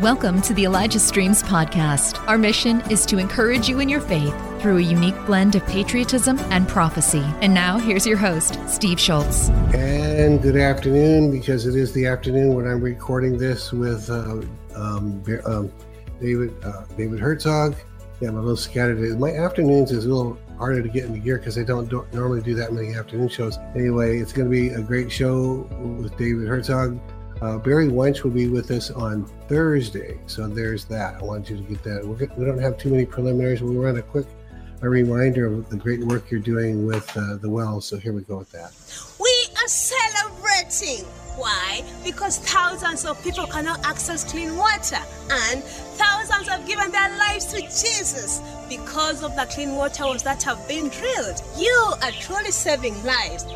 Welcome to the Elijah Streams podcast. Our mission is to encourage you in your faith through a unique blend of patriotism and prophecy. And now, here's your host, Steve Shultz. And good afternoon, because it is the afternoon when I'm recording this with uh, um, um, David uh, David Herzog. Yeah, I'm a little scattered. My afternoons is a little harder to get into gear because I don't do- normally do that many afternoon shows. Anyway, it's going to be a great show with David Herzog. Uh, Barry Wunsch will be with us on Thursday, so there's that. I wanted you to get that. We're, we don't have too many preliminaries. We'll run a quick a reminder of the great work you're doing with uh, the wells. So here we go with that. We are celebrating. Why? Because thousands of people cannot access clean water, and thousands have given their lives to Jesus because of the clean water wells that have been drilled. You are truly saving lives.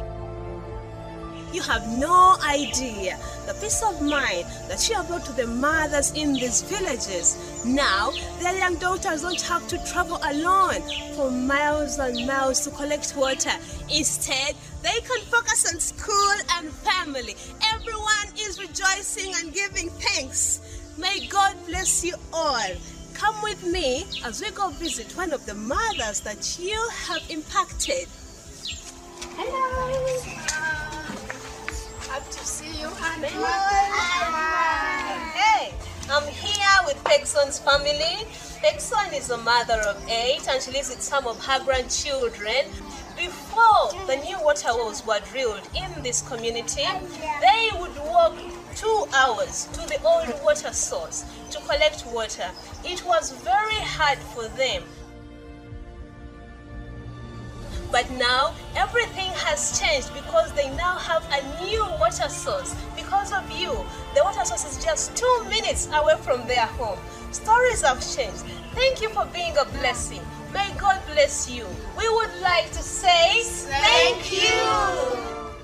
You have no idea the peace of mind that you have brought to the mothers in these villages. Now, their young daughters don't have to travel alone for miles and miles to collect water. Instead, they can focus on school and family. Everyone is rejoicing and giving thanks. May God bless you all. Come with me as we go visit one of the mothers that you have impacted. Hello. Happy to see you, honey. Hey, I'm here with Pegson's family. Pegson is a mother of eight and she lives with some of her grandchildren. Before the new water wells were drilled in this community, they would walk two hours to the old water source to collect water. It was very hard for them but now everything has changed because they now have a new water source. Because of you, the water source is just two minutes away from their home. Stories have changed. Thank you for being a blessing. May God bless you. We would like to say thank you.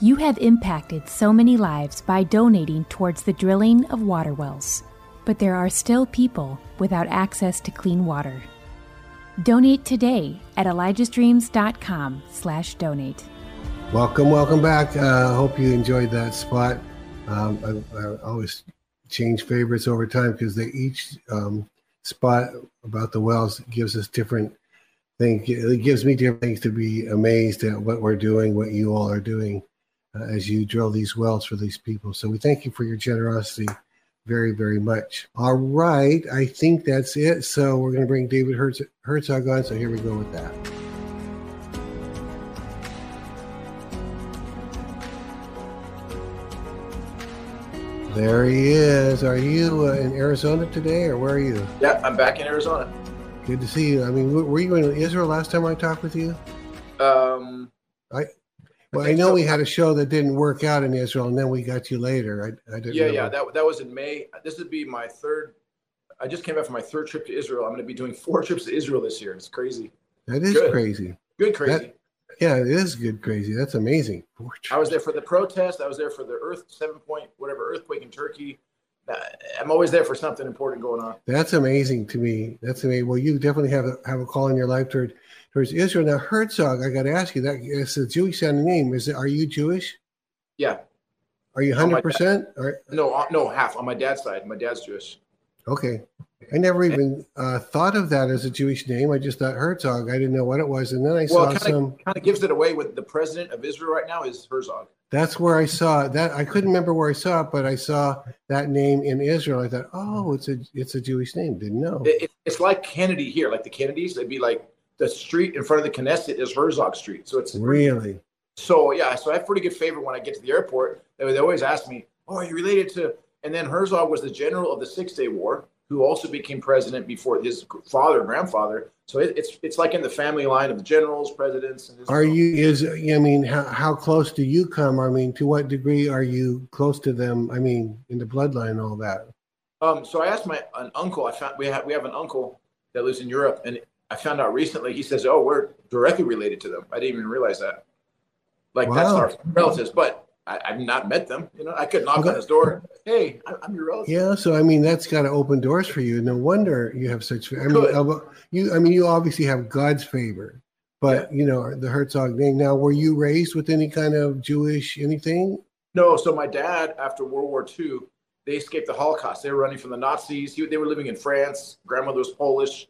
You have impacted so many lives by donating towards the drilling of water wells. But there are still people without access to clean water. Donate today at elijahstreams.com slash donate. Welcome, welcome back. I uh, hope you enjoyed that spot. Um, I, I, always change favorites over time because they each um, spot about the wells gives us different things. It gives me different things to be amazed at what we're doing, what you all are doing uh, as you drill these wells for these people. So we thank you for your generosity very, very much. All right, I think that's it. So we're going to bring David Herz- Herzog on. So here we go with that. There he is. Are you uh, in Arizona today, or where are you? Yeah, I'm back in Arizona. Good to see you. I mean, were you in Israel last time I talked with you? Um, I well, I, I know so. we had a show that didn't work out in Israel, and then we got you later. I, I didn't. Yeah, yeah, that that was in May. This would be my third. I just came back from my third trip to Israel. I'm going to be doing four trips to Israel this year. It's crazy. That is good. crazy. Good crazy. That, yeah, it is good crazy. That's amazing. I was there for the protest. I was there for the Earth seven point whatever earthquake in Turkey. Uh, I'm always there for something important going on. That's amazing to me. That's amazing. Well, you definitely have a, have a call in your life toward towards Israel. Now, Herzog, I got to ask you that it's a Jewish sounding name. Is it? Are you Jewish? Yeah. Are you hundred percent? No, uh, no, half on my dad's side. My dad's Jewish. Okay. I never even uh, thought of that as a Jewish name. I just thought Herzog. I didn't know what it was, and then I well, saw some. Kind of gives it away. With the president of Israel right now is Herzog. That's where I saw that. I couldn't remember where I saw it, but I saw that name in Israel. I thought, oh, it's a it's a Jewish name. Didn't know. It, it's like Kennedy here, like the Kennedys. They'd be like the street in front of the Knesset is Herzog Street. So it's really so yeah. So I have pretty good favor when I get to the airport. They, they always ask me, "Oh, are you related to?" And then Herzog was the general of the Six Day War, who also became president before his father and grandfather. So it, it's it's like in the family line of the generals, presidents. And are you is I mean how how close do you come? I mean, to what degree are you close to them? I mean, in the bloodline and all that. Um, so I asked my an uncle. I found we have we have an uncle that lives in Europe, and I found out recently. He says, "Oh, we're directly related to them." I didn't even realize that. Like wow. that's our relatives, but I, have not met them. You know, I could knock okay. on his door. Hey, I'm your relative. Yeah, so I mean, that's got to open doors for you. No wonder you have such. I mean, uh, you. I mean, you obviously have God's favor, but yeah. you know the Herzog name. Now, were you raised with any kind of Jewish anything? No. So my dad, after World War II, they escaped the Holocaust. They were running from the Nazis. He, they were living in France. Grandmother was Polish.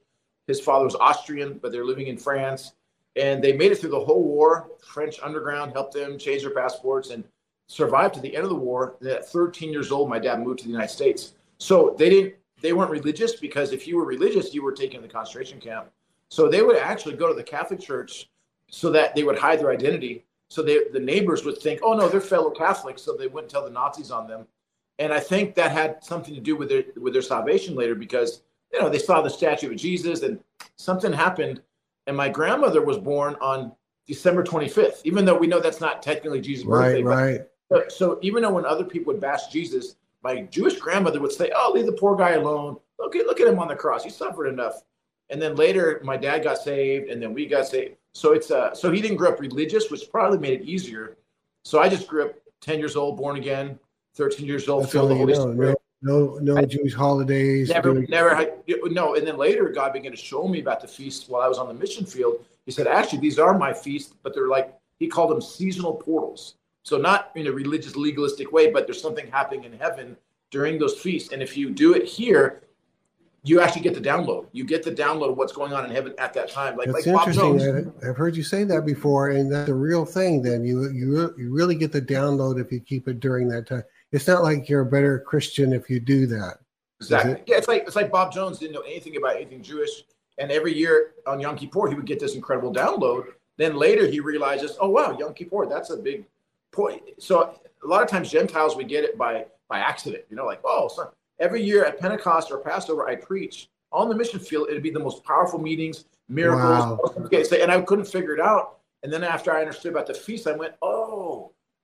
His father was Austrian, but they're living in France. And they made it through the whole war. French underground helped them change their passports and survived to the end of the war. And at 13 years old, my dad moved to the United States. So they didn't. They weren't religious because if you were religious, you were taken to the concentration camp. So they would actually go to the Catholic Church so that they would hide their identity. So they, the neighbors would think, oh no, they're fellow Catholics, so they wouldn't tell the Nazis on them. And I think that had something to do with their with their salvation later because you know they saw the statue of Jesus and something happened. And my grandmother was born on December 25th, even though we know that's not technically Jesus' birthday. Right, right. So even though when other people would bash Jesus, my Jewish grandmother would say, "Oh, leave the poor guy alone. Look at look at him on the cross. He suffered enough." And then later, my dad got saved, and then we got saved. So it's uh, so he didn't grow up religious, which probably made it easier. So I just grew up 10 years old, born again, 13 years old, filled the Holy. Spirit. No, no, I, Jewish holidays. Never, doing... never. Had, no, and then later, God began to show me about the feasts while I was on the mission field. He said, "Actually, these are my feasts, but they're like he called them seasonal portals. So not in a religious, legalistic way, but there's something happening in heaven during those feasts. And if you do it here, you actually get the download. You get the download of what's going on in heaven at that time. Like, that's like interesting. I've heard you say that before, and that's a real thing. Then you you you really get the download if you keep it during that time. It's not like you're a better Christian if you do that. Exactly. It? Yeah, it's like it's like Bob Jones didn't know anything about anything Jewish, and every year on Yom Kippur he would get this incredible download. Then later he realizes, oh wow, Yom Kippur, that's a big point. So a lot of times Gentiles we get it by by accident. You know, like oh, so every year at Pentecost or Passover, I preach on the mission field. It'd be the most powerful meetings, miracles. Wow. Okay, so, and I couldn't figure it out. And then after I understood about the feast, I went, oh,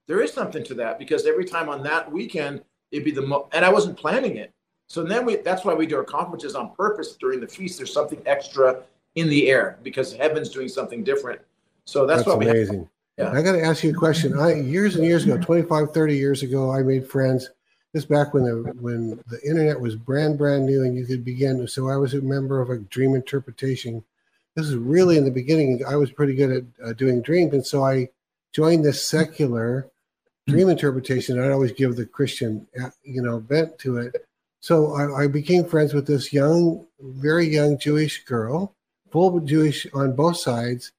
there is something to that because every time on that weekend, it'd be the most, and I wasn't planning it. So then we, that's why we do our conferences on purpose during the feast. There's something extra in the air because heaven's doing something different. So that's, that's amazing. Yeah. I got to ask you a question. I, years and years ago, 25, 30 years ago, I made friends this back when the when the internet was brand brand new and you could begin. So I was a member of a dream interpretation. This is really in the beginning. I was pretty good at uh, doing dreams, and so I joined this secular dream interpretation. I'd always give the Christian, uh, you know, bent to it. So I, I became friends with this young, very young Jewish girl, full Jewish on both sides.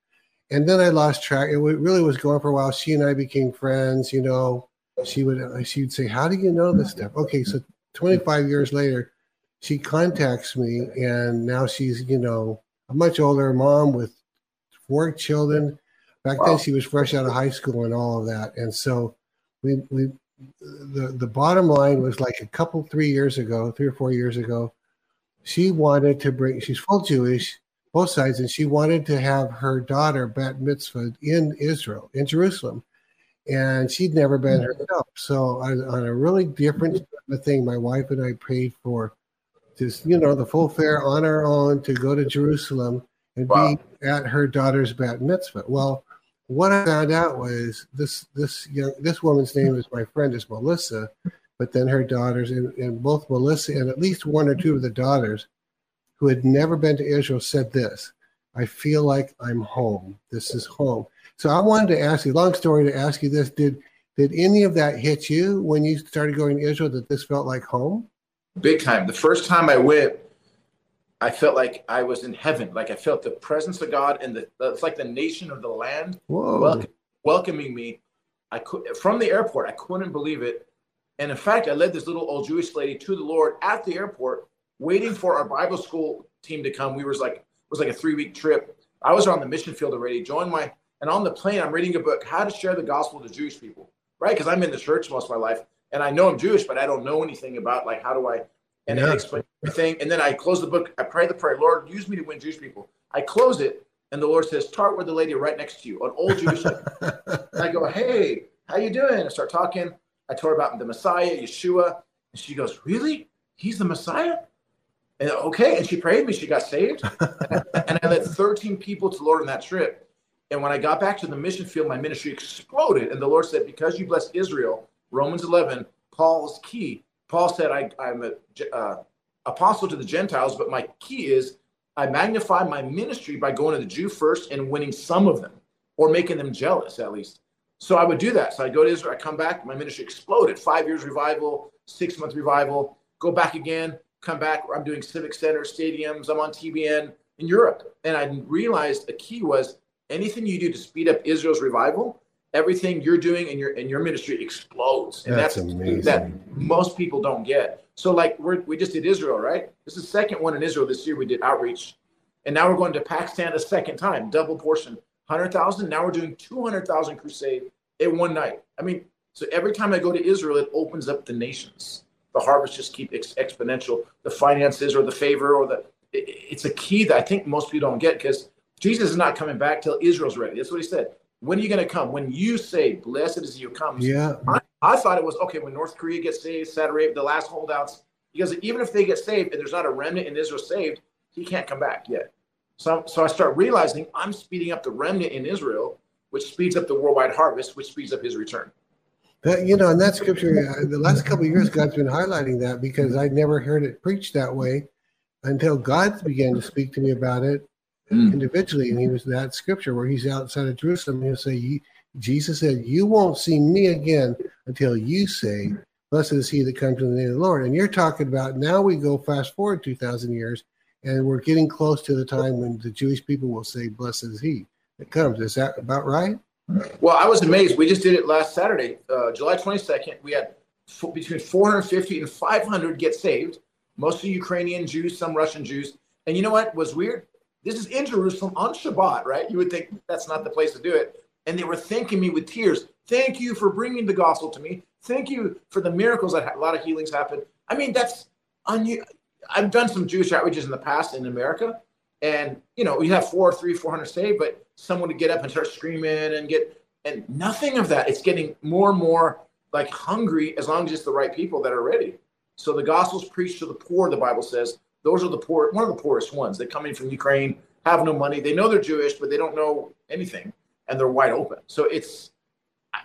And then I lost track. It really was going for a while. She and I became friends, you know she would uh, she would say, "How do you know this stuff?" Okay, so 25 years later, she contacts me, and now she's you know a much older mom with four children. Back wow. then, she was fresh out of high school and all of that, and so we we the the bottom line was like a couple three years ago, three or four years ago, she wanted to bring. She's full Jewish, both sides, and she wanted to have her daughter bat mitzvah in Israel, in Jerusalem and she'd never been mm. herself. So on, on a really different thing, my wife and I paid for just you know the full fare on our own to go to Jerusalem and wow. be at her daughter's bat mitzvah. Well, what I found out was this this young this woman's name is my friend is Melissa, but then her daughters and, and both Melissa and at least one or two of the daughters who had never been to Israel said this. I feel like I'm home. This is home. So I wanted to ask you, long story to ask you this, did did any of that hit you when you started going to Israel that this felt like home? Big time. The first time I went, I felt like I was in heaven. Like I felt the presence of God and the it's like the nation of the land welcome, welcoming me. I could from the airport. I couldn't believe it. And in fact, I led this little old Jewish lady to the Lord at the airport, waiting for our Bible school team to come. We was like it was like a three week trip. I was on the mission field already. Joined my and on the plane, I'm reading a book, How to Share the Gospel to Jewish People, right? Because I'm in the church most of my life and I know I'm Jewish, but I don't know anything about like how do I and yeah. explain everything. And then I close the book, I pray the prayer, Lord, use me to win Jewish people. I close it, and the Lord says, Start with the lady right next to you, an old Jewish lady. and I go, Hey, how you doing? I start talking. I told her about the Messiah, Yeshua. And she goes, Really? He's the Messiah? And okay. And she prayed me. She got saved. and, I, and I led 13 people to the Lord on that trip. And when I got back to the mission field, my ministry exploded. And the Lord said, Because you blessed Israel, Romans 11, Paul's key. Paul said, I, am an uh, apostle to the Gentiles, but my key is I magnify my ministry by going to the Jew first and winning some of them or making them jealous at least. So I would do that. So I go to Israel, I come back, my ministry exploded. Five years revival, six month revival, go back again, come back. I'm doing civic center, stadiums. I'm on TBN in Europe. And I realized a key was anything you do to speed up Israel's revival, everything you're doing in your in your ministry explodes. And that's, that's amazing. That most people don't get. So like we we just did Israel, right? This is the second one in Israel this year. We did outreach. And now we're going to Pakistan a second time, double portion, 100,000. Now we're doing 200,000 crusade in one night. I mean, so every time I go to Israel, it opens up the nations. The harvest just keep ex- exponential. The finances or the favor or the, it, it's a key that I think most people don't get because Jesus is not coming back till Israel's ready. That's what he said. When are you going to come? When you say, "Blessed is you," comes. Yeah. I, I, thought it was okay when North Korea gets saved, Arabia, the last holdouts, because even if they get saved and there's not a remnant in Israel saved, he can't come back yet. So, so I start realizing I'm speeding up the remnant in Israel, which speeds up the worldwide harvest, which speeds up his return. That, you know, in that scripture, uh, the last couple of years, God's been highlighting that because I'd never heard it preached that way until God began to speak to me about it mm. individually. And he was that scripture where he's outside of Jerusalem. And he'll say, Jesus said, You won't see me again until you say, Blessed is he that comes in the name of the Lord. And you're talking about now we go fast forward 2,000 years, and we're getting close to the time when the Jewish people will say, Blessed is he that comes. Is that about right? Well, I was amazed. We just did it last Saturday, uh, July 22nd. We had f- between 450 and 500 get saved, mostly Ukrainian Jews, some Russian Jews. And you know what was weird? This is in Jerusalem on Shabbat, right? You would think that's not the place to do it. And they were thanking me with tears. Thank you for bringing the gospel to me. Thank you for the miracles that a lot of healings happen. I mean, that's unusual. I've done some Jewish outreaches in the past in America, and you know, we have four, three, four hundred saved, but someone would get up and start screaming and get, and nothing of that. It's getting more and more like hungry as long as it's the right people that are ready. So the gospel's preached to the poor, the Bible says, those are the poor, one of the poorest ones. They're coming from Ukraine, have no money. They know they're Jewish, but they don't know anything, and they're wide open. So it's,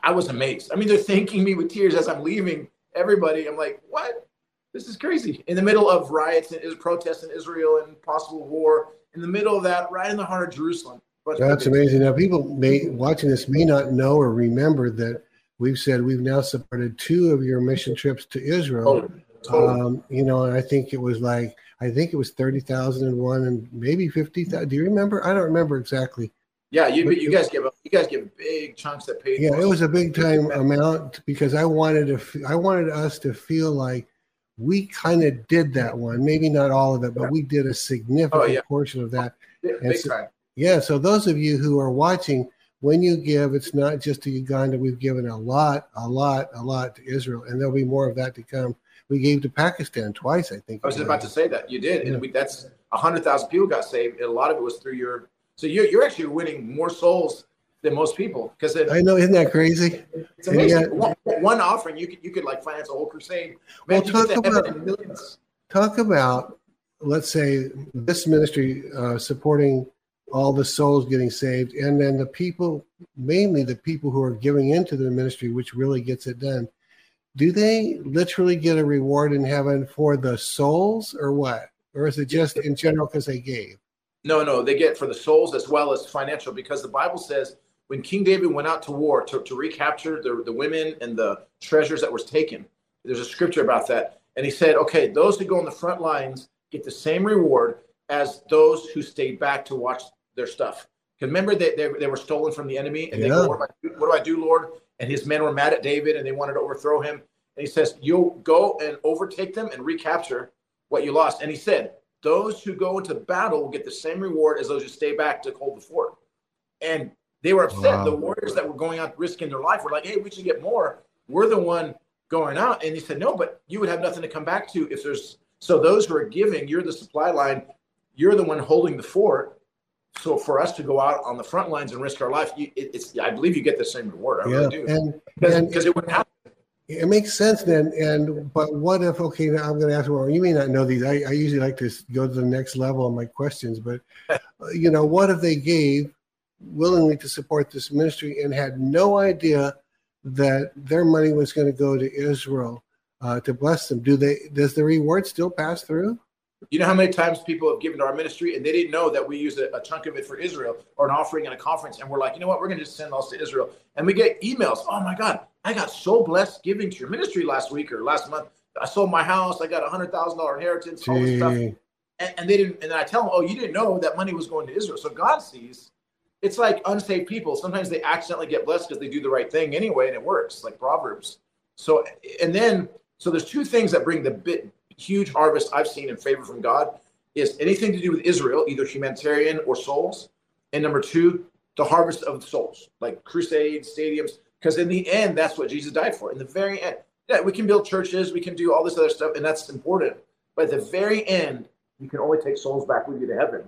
I was amazed. I mean, they're thanking me with tears as I'm leaving. Everybody, I'm like, what? This is crazy. In the middle of riots and protests in Israel and possible war, in the middle of that, right in the heart of Jerusalem. That's amazing. Now, people may watching this may not know or remember that we've said we've now supported two of your mission trips to Israel. Totally. Totally. Um, you know, and I think it was like I think it was thirty thousand and one and maybe fifty thousand. Do you remember? I don't remember exactly. Yeah, you you guys give you guys give big chunks that paid. Yeah, it was a big time amount because I wanted to I wanted us to feel like we kind of did that one. Maybe not all of it, but yeah. we did a significant oh, yeah. portion of that. Yeah, big so, time. Yeah, so those of you who are watching, when you give, it's not just to Uganda. We've given a lot, a lot, a lot to Israel, and there'll be more of that to come we gave to Pakistan twice, I think. I was about to say that you did, yeah. and we, that's hundred thousand people got saved, and a lot of it was through your. So you're you're actually winning more souls than most people because I know, isn't that crazy? It's amazing. One, one, offering, you could you could like finance a whole crusade. Man, well, talk about millions. Talk about let's say this ministry uh, supporting all the souls getting saved, and then the people, mainly the people who are giving into the ministry, which really gets it done do they literally get a reward in heaven for the souls or what? Or is it just in general because they gave? No, no, they get for the souls as well as financial because the Bible says when King David went out to war to, to recapture the, the women and the treasures that was taken, there's a scripture about that. And he said, okay, those who go on the front lines get the same reward as those who stayed back to watch their stuff. Because remember, they, they, they were stolen from the enemy. And yeah. they go, what do, what do I do, Lord? And his men were mad at David and they wanted to overthrow him. And he says, You'll go and overtake them and recapture what you lost. And he said, Those who go into battle will get the same reward as those who stay back to hold the fort. And they were upset. Wow. The warriors that were going out risking their life were like, Hey, we should get more. We're the one going out. And he said, No, but you would have nothing to come back to if there's so those who are giving, you're the supply line, you're the one holding the fort so for us to go out on the front lines and risk our life, you, it, it's I believe you get the same reward. I yeah, really do. And because it wouldn't happen. It makes sense then. And but what if? Okay, now I'm going to ask. Well, you may not know these. I, I usually like to go to the next level on my questions, but you know, what if they gave willingly to support this ministry and had no idea that their money was going to go to Israel uh, to bless them? Do they? Does the reward still pass through? You know how many times people have given to our ministry and they didn't know that we use a, a chunk of it for Israel or an offering in a conference, and we're like, you know what, we're going to just send those to Israel, and we get emails. Oh my God, I got so blessed giving to your ministry last week or last month. I sold my house. I got a hundred thousand dollar inheritance. All this stuff. And, and, they didn't. And I tell them, oh, you didn't know that money was going to Israel. So God sees. It's like unsaved people. Sometimes they accidentally get blessed because they do the right thing anyway, and it works. Like Proverbs. So and then so there's two things that bring the bit huge harvest I've seen in favor from God is anything to do with Israel, either humanitarian or souls, and number two, the harvest of souls, like crusades, stadiums, because in the end, that's what Jesus died for. In the very end, yeah, we can build churches, we can do all this other stuff, and that's important. But at the very end, you can only take souls back with you to heaven.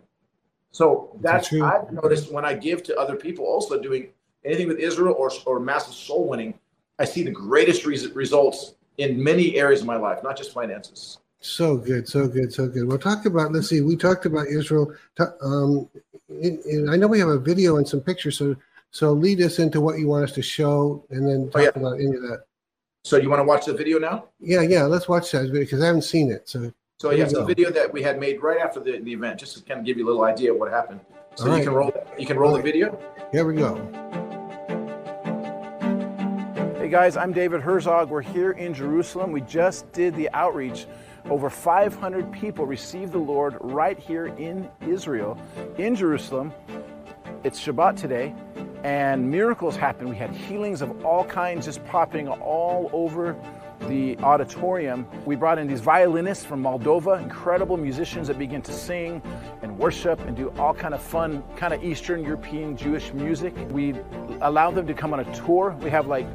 So that's, that's I've noticed when I give to other people, also doing anything with Israel or, or massive soul winning, I see the greatest results in many areas of my life, not just finances. So good, so good, so good. We'll talk about. Let's see. We talked about Israel. Um, and I know we have a video and some pictures. So, so lead us into what you want us to show, and then talk oh, yeah. about any of that. So you want to watch the video now? Yeah, yeah. Let's watch that video because I haven't seen it. So, so yeah, it's a video that we had made right after the, the event, just to kind of give you a little idea of what happened. So All you right. can roll. You can roll the video. Here we go. Guys, I'm David Herzog. We're here in Jerusalem. We just did the outreach over 500 people received the Lord right here in Israel, in Jerusalem. It's Shabbat today, and miracles happened. We had healings of all kinds just popping all over the auditorium. We brought in these violinists from Moldova, incredible musicians that begin to sing and worship and do all kind of fun, kind of Eastern European Jewish music. We allowed them to come on a tour. We have like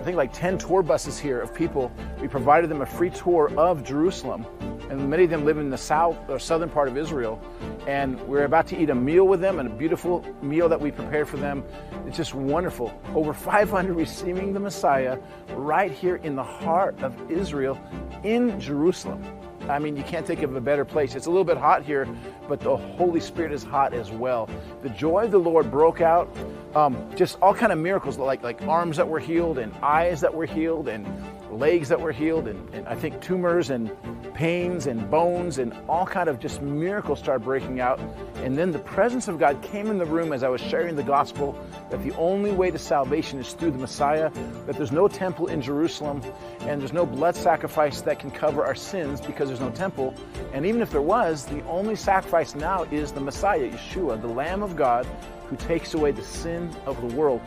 I think like 10 tour buses here of people. We provided them a free tour of Jerusalem, and many of them live in the south or southern part of Israel. And we're about to eat a meal with them, and a beautiful meal that we prepared for them. It's just wonderful. Over 500 receiving the Messiah right here in the heart of Israel in Jerusalem. I mean, you can't think of a better place. It's a little bit hot here, but the Holy Spirit is hot as well. The joy of the Lord broke out. Um, just all kind of miracles, like like arms that were healed, and eyes that were healed, and legs that were healed, and, and I think tumors and pains and bones and all kind of just miracles started breaking out. And then the presence of God came in the room as I was sharing the gospel that the only way to salvation is through the Messiah, that there's no temple in Jerusalem, and there's no blood sacrifice that can cover our sins because there's no temple. And even if there was, the only sacrifice now is the Messiah, Yeshua, the Lamb of God who takes away the sin of the world.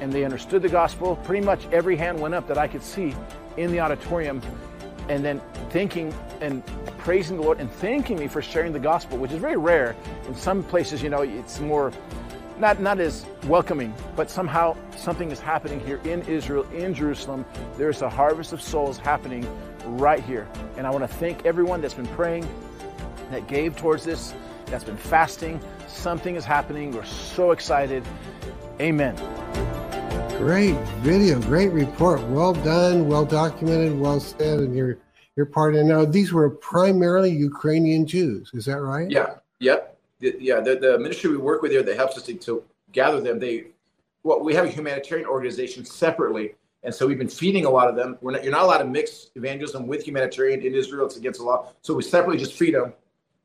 And they understood the gospel. Pretty much every hand went up that I could see in the auditorium. And then thanking and praising the Lord and thanking me for sharing the gospel, which is very rare. In some places, you know, it's more not not as welcoming, but somehow something is happening here in Israel, in Jerusalem. There's a harvest of souls happening right here. And I want to thank everyone that's been praying, that gave towards this, that's been fasting. Something is happening. We're so excited. Amen. Great video, great report. Well done, well documented, well said, and your your part. And now these were primarily Ukrainian Jews. Is that right? Yeah. Yep. Yeah. The, the ministry we work with here that helps us to, to gather them. They well, we have a humanitarian organization separately and so we've been feeding a lot of them. We're not, you're not allowed to mix evangelism with humanitarian in Israel. It's against the law. So we separately just feed them.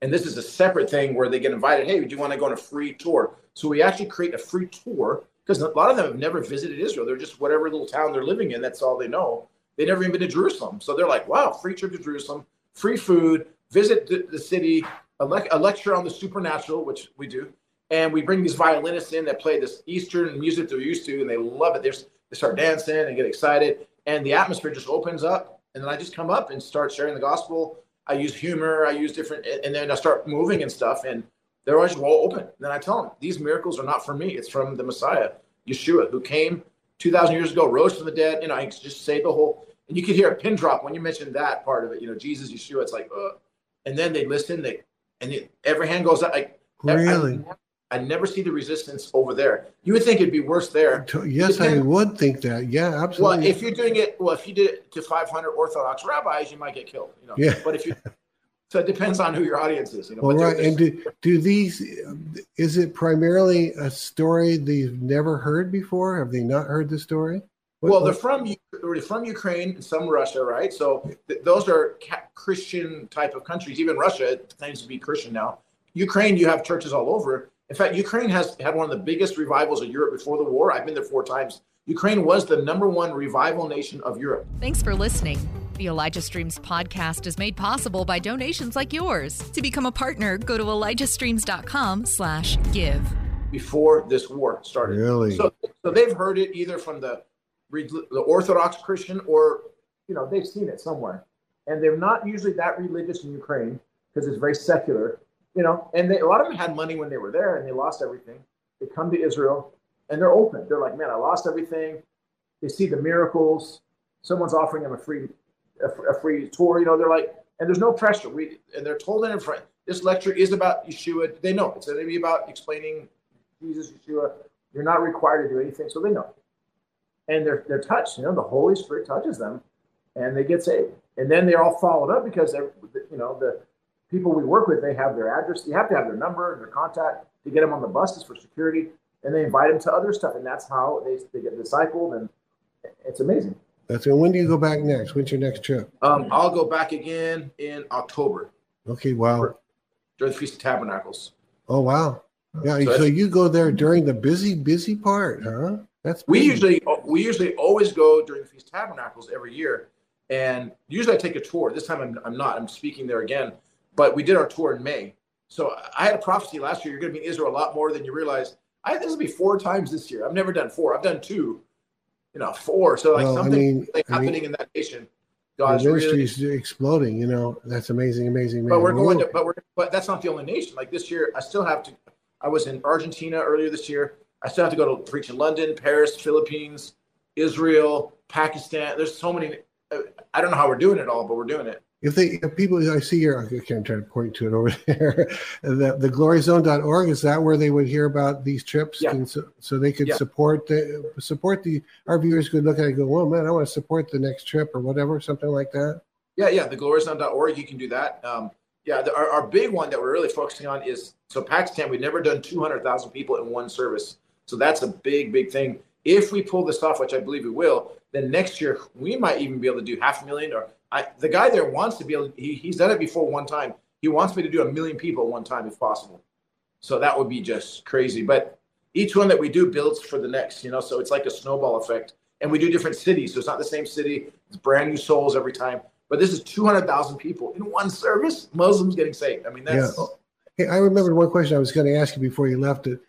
And this is a separate thing where they get invited. Hey, do you want to go on a free tour? So we actually create a free tour because a lot of them have never visited Israel. They're just whatever little town they're living in. That's all they know. They never even been to Jerusalem. So they're like, wow, free trip to Jerusalem, free food, visit the, the city, a, le- a lecture on the supernatural, which we do. And we bring these violinists in that play this Eastern music they're used to, and they love it. There's they start dancing and get excited, and the atmosphere just opens up. And then I just come up and start sharing the gospel. I use humor, I use different, and then I start moving and stuff, and they're always well open. And then I tell them these miracles are not from me; it's from the Messiah, Yeshua, who came two thousand years ago, rose from the dead. You know, I just say the whole, and you could hear a pin drop when you mentioned that part of it. You know, Jesus, Yeshua. It's like, uh, and then they listen. They and it, every hand goes up. Like really, I, I never see the resistance over there. You would think it'd be worse there. Yes, I would think that. Yeah, absolutely. Well, if you're doing it, well, if you did it to 500 Orthodox rabbis, you might get killed. You know. Yeah. But if you, so it depends on who your audience is. You know. Well, right. And do, do these? Is it primarily a story they've never heard before? Have they not heard the story? well, they're from they're from Ukraine and some Russia, right? So th- those are ca- Christian type of countries. Even Russia claims to be Christian now. Ukraine, you have churches all over. In fact, Ukraine has had one of the biggest revivals of Europe before the war. I've been there four times. Ukraine was the number one revival nation of Europe. Thanks for listening. The Elijah Streams podcast is made possible by donations like yours. To become a partner, go to elijahstreams.com slash give. Before this war started. Really? So, so they've heard it either from the the Orthodox Christian or, you know, they've seen it somewhere. And they're not usually that religious in Ukraine because it's very secular, you know, and they, a lot of them had money when they were there and they lost everything. They come to Israel and they're open. They're like, man, I lost everything. They see the miracles. Someone's offering them a free, a, a free tour. You know, they're like, and there's no pressure. We and they're told in front. This lecture is about Yeshua. They know it's going to be about explaining Jesus, Yeshua. You're not required to do anything, so they know. And they're they're touched. You know, the Holy Spirit touches them, and they get saved. And then they're all followed up because they're, you know, the people we work with, they have their address. You have to have their number and their contact to get them on the buses for security and they invite them to other stuff, and that's how they, they get discipled, and it's amazing. That's when do you go back next? When's your next trip? Um, I'll go back again in October. Okay, wow. During the Feast of Tabernacles. Oh wow. Yeah, so, so you go there during the busy, busy part, huh? That's busy. we usually we usually always go during the Feast of Tabernacles every year, and usually I take a tour. This time I'm, I'm not. I'm speaking there again, but we did our tour in May. So I had a prophecy last year. You're going to be in Israel a lot more than you realize. I this will be four times this year. I've never done four. I've done two. You know, four. So like well, something I mean, like happening I mean, in that nation. God's the ministry's really, exploding. You know, that's amazing, amazing. amazing. But we're going to, but we're, but that's not the only nation. Like this year, I still have to. I was in Argentina earlier this year. I still have to go to preach in London, Paris, Philippines, Israel, Pakistan. There's so many. Uh, I don't know how we're doing it all, but we're doing it if they if people I see here, I can't try to point to it over there. the the gloryzone.org is that where they would hear about these trips, yeah. and so, so they could yeah. support the support the our viewers could look at it and go, oh man, I want to support the next trip or whatever, something like that. Yeah, yeah, the gloryzone.org, you can do that. Um, yeah, the, our, our big one that we're really focusing on is so Pakistan. We've never done two hundred thousand people in one service, so that's a big, big thing. If we pull this off, which I believe we will, then next year we might even be able to do half a million or I, the guy there wants to be able. He, he's done it before one time. He wants me to do a million people one time if possible. So that would be just crazy. But each one that we do builds for the next. You know, so it's like a snowball effect. And we do different cities, so it's not the same city. It's brand new souls every time. But this is two hundred thousand people in one service. Muslims getting saved. I mean, that's. Yeah. Hey, I remember one question I was going to ask you before you left it.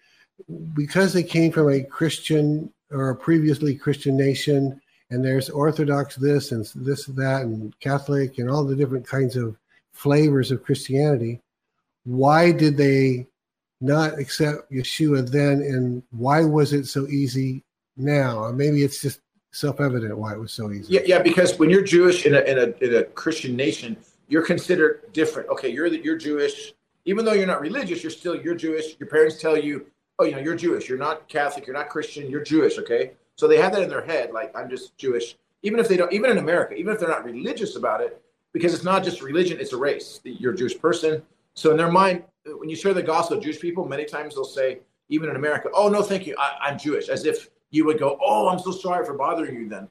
Because they came from a Christian or a previously Christian nation, and there's Orthodox this and this that and Catholic and all the different kinds of flavors of Christianity. Why did they not accept Yeshua then, and why was it so easy now? Or Maybe it's just self-evident why it was so easy. Yeah, yeah. Because when you're Jewish in a in a, in a Christian nation, you're considered different. Okay, you're you're Jewish, even though you're not religious, you're still you're Jewish. Your parents tell you, oh, you know, you're Jewish. You're not Catholic. You're not Christian. You're Jewish. Okay, so they have that in their head, like I'm just Jewish. Even if they don't, even in America, even if they're not religious about it, because it's not just religion, it's a race. You're a Jewish person. So in their mind, when you share the gospel Jewish people, many times they'll say, even in America, oh no, thank you, I, I'm Jewish, as if you would go, oh, I'm so sorry for bothering you. Then,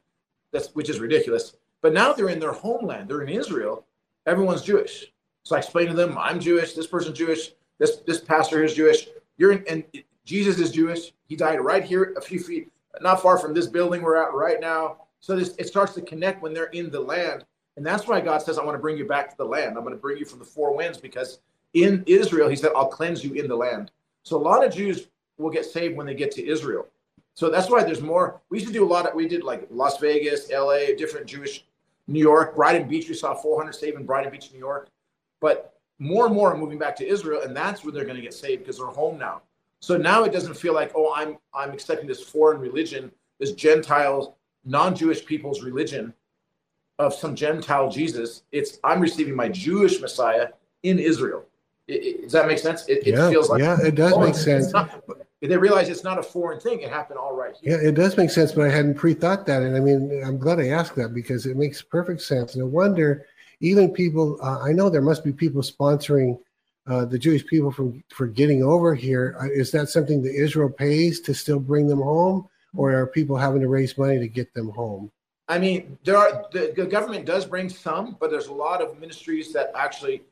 that's which is ridiculous. But now they're in their homeland. They're in Israel. Everyone's Jewish. So I explain to them, I'm Jewish. This person's Jewish. This this pastor is Jewish. You're in, and Jesus is Jewish. He died right here, a few feet not far from this building we're at right now. So this, it starts to connect when they're in the land. And that's why God says, I want to bring you back to the land. I'm going to bring you from the four winds because in Israel, he said, I'll cleanse you in the land. So a lot of Jews will get saved when they get to Israel. So that's why there's more. We used to do a lot of, we did like Las Vegas, LA, different Jewish, New York, Brighton Beach. We saw 400 saved in Brighton Beach, New York. But more and more are moving back to Israel, and that's where they're going to get saved because they're home now. So now it doesn't feel like, oh, I'm I'm accepting this foreign religion, this Gentile, non-Jewish people's religion of some Gentile Jesus. It's I'm receiving my Jewish Messiah in Israel. It, it, does that make sense? It, yeah, feels like yeah, it does make sense. Not, they realize it's not a foreign thing. It happened all right here. Yeah, it does make sense, but I hadn't pre-thought that, and I mean, I'm glad I asked that because it makes perfect sense. No wonder even people. Uh, I know there must be people sponsoring uh, the Jewish people from for getting over here. Uh, that something that Israel pays to still bring them home, or are people having to raise money to get them home? I mean, there are the, the government does bring some, but there's a lot of ministries that actually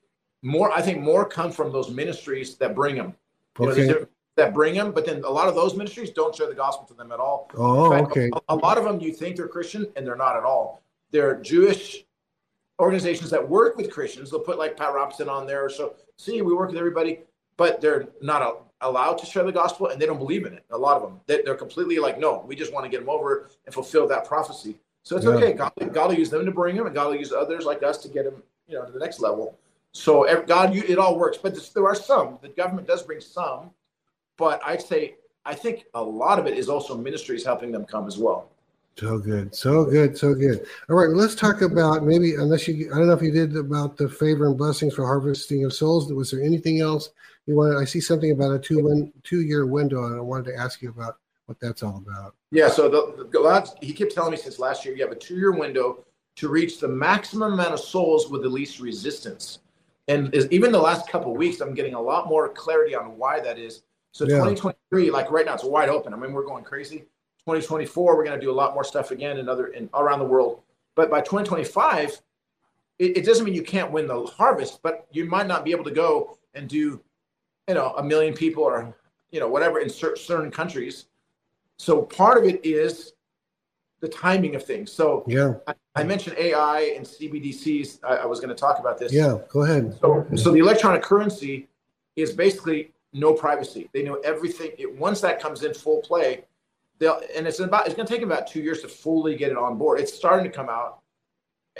more. I think more come from those ministries that bring them. Okay. Know, that bring them, but then a lot of those ministries don't share the gospel to them at all. Oh, fact, okay. A, a, lot of them you think they're Christian and they're not at all. They're Jewish organizations that work with Christians. They'll put like Pat Robertson on there. So see, we work with everybody, but they're not a, allowed to share the gospel and they don't believe in it. A lot of them, they, are completely like, no, we just want to get them over and fulfill that prophecy. So it's yeah. okay. God, God will use them to bring them, and God will use others like us to get them, you know, to the next level. So God, you, it all works. But there are some. The government does bring some but I'd say I think a lot of it is also ministries helping them come as well. So good, so good, so good. All right, let's talk about maybe unless you I don't know if you did about the favor and blessings for harvesting of souls. Was there anything else you wanted? I see something about a two win, two year window, and I wanted to ask you about what that's all about. Yeah, so the, the God, he kept telling me since last year you have a two year window to reach the maximum amount of souls with the least resistance. And even the last couple weeks, I'm getting a lot more clarity on why that is so yeah. 2023, like right now, it's wide open. I mean, we're going crazy. 2024, we're going to do a lot more stuff again in other in around the world. But by 2025, it, it doesn't mean you can't win the harvest, but you might not be able to go and do, you know, a million people or you know whatever in certain countries. So part of it is the timing of things. So yeah, I, I mentioned AI and CBDCs. I, I was going to talk about this. Yeah, go ahead. So, so the electronic currency is basically no privacy. They know everything. It, once that comes in full play, they'll and it's about it's going to take them about two years to fully get it on board. It's starting to come out.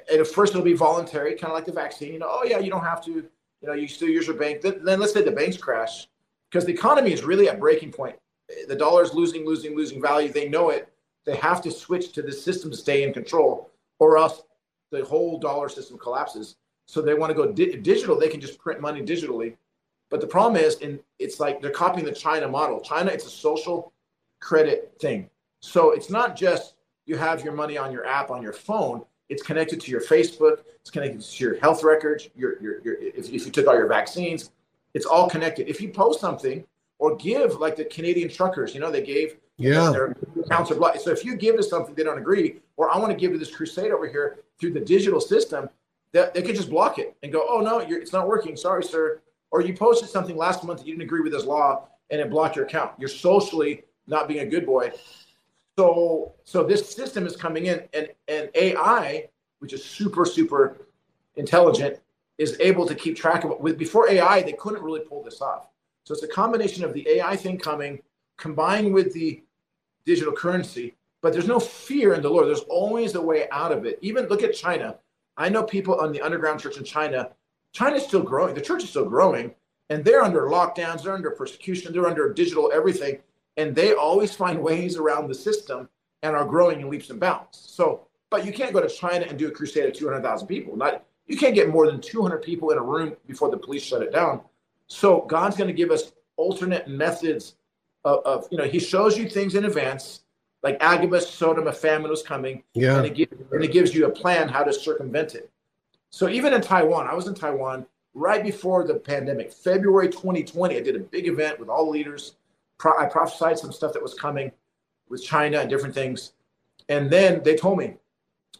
And at first, it'll be voluntary, kind of like the vaccine. You know, oh yeah, you don't have to. You know, you still use your bank. Then, then let's say the banks crash because the economy is really at breaking point. The dollar is losing, losing, losing value. They know it. They have to switch to the system to stay in control, or else the whole dollar system collapses. So they want to go di- digital. They can just print money digitally but the problem is, in it's like they're copying the China model. China, it's a social credit thing. So it's not just you have your money on your app on your phone. It's connected to your Facebook. It's connected to your health records. Your, your, your if, if you took all your vaccines, it's all connected. If you post something or give, like the Canadian truckers, you know, they gave yeah their accounts are blocked. So if you give to something they don't agree, or I want to give to this crusade over here through the digital system, that they could just block it and go, oh no, it's not working. Sorry, sir or you posted something last month that you didn't agree with this law and it blocked your account. You're socially not being a good boy. So so this system is coming in and and AI, which is super super intelligent, is able to keep track of it. With before AI, they couldn't really pull this off. So it's a combination of the AI thing coming combined with the digital currency. But there's no fear in the Lord. There's always a way out of it. Even look at China. I know people on the underground church in China China's still growing. The church is still growing, and they're under lockdowns, they're under persecution, they're under digital everything, and they always find ways around the system and are growing in leaps and bounds. So, but you can't go to China and do a crusade of 200,000 people. Not you can't get more than 200 people in a room before the police shut it down. So God's going to give us alternate methods of, of, you know, He shows you things in advance, like Agabus, Sodom, a famine was coming, yeah, and it, gives, and it gives you a plan how to circumvent it. So even in Taiwan, I was in Taiwan right before the pandemic, February 2020. I did a big event with all leaders. I prophesied some stuff that was coming with China and different things. And then they told me,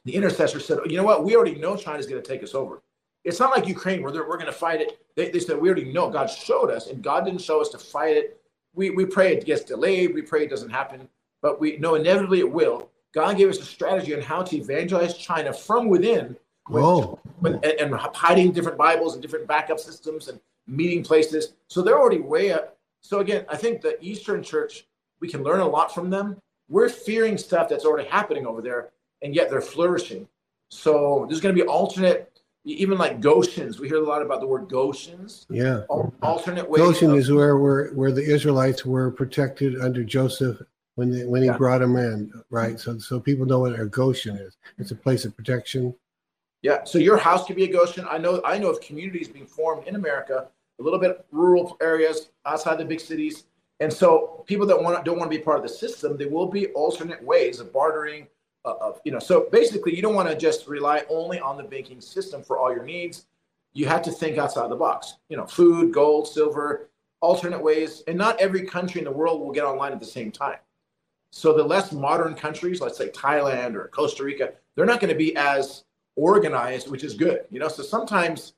the intercessor said, oh, you know what? We already know China's going to take us over. It's not like Ukraine where we're going to fight it. They, they said, we already know. God showed us, and God didn't show us to fight it. We, we pray it gets delayed. We pray it doesn't happen, but we know inevitably it will. God gave us a strategy on how to evangelize China from within with, with, and, and, hiding different Bibles and different backup systems and meeting places. So they're already way up. So again, I think the Eastern Church, we can learn a lot from them. We're fearing stuff that's already happening over there, and yet they're flourishing. So there's going to be alternate, even like Goshens. We hear a lot about the word Goshens. Yeah. Alternate ways. Goshen of, is where where where the Israelites were protected under Joseph when they, when he yeah. brought them in, right? So so people know what a Goshen is. It's a place of protection. Yeah. So your house could be a Goshen. I know I know of communities being formed in America, a little bit rural areas outside the big cities. And so people that want don't want to be part of the system, there will be alternate ways of bartering uh, of you know. So basically, you don't want to just rely only on the banking system for all your needs. You have to think outside the box. You know, food, gold, silver, alternate ways, and not every country in the world will get online at the same time. So the less modern countries, let's say Thailand or Costa Rica, they're not going to be as organized, which is good. You know, so sometimes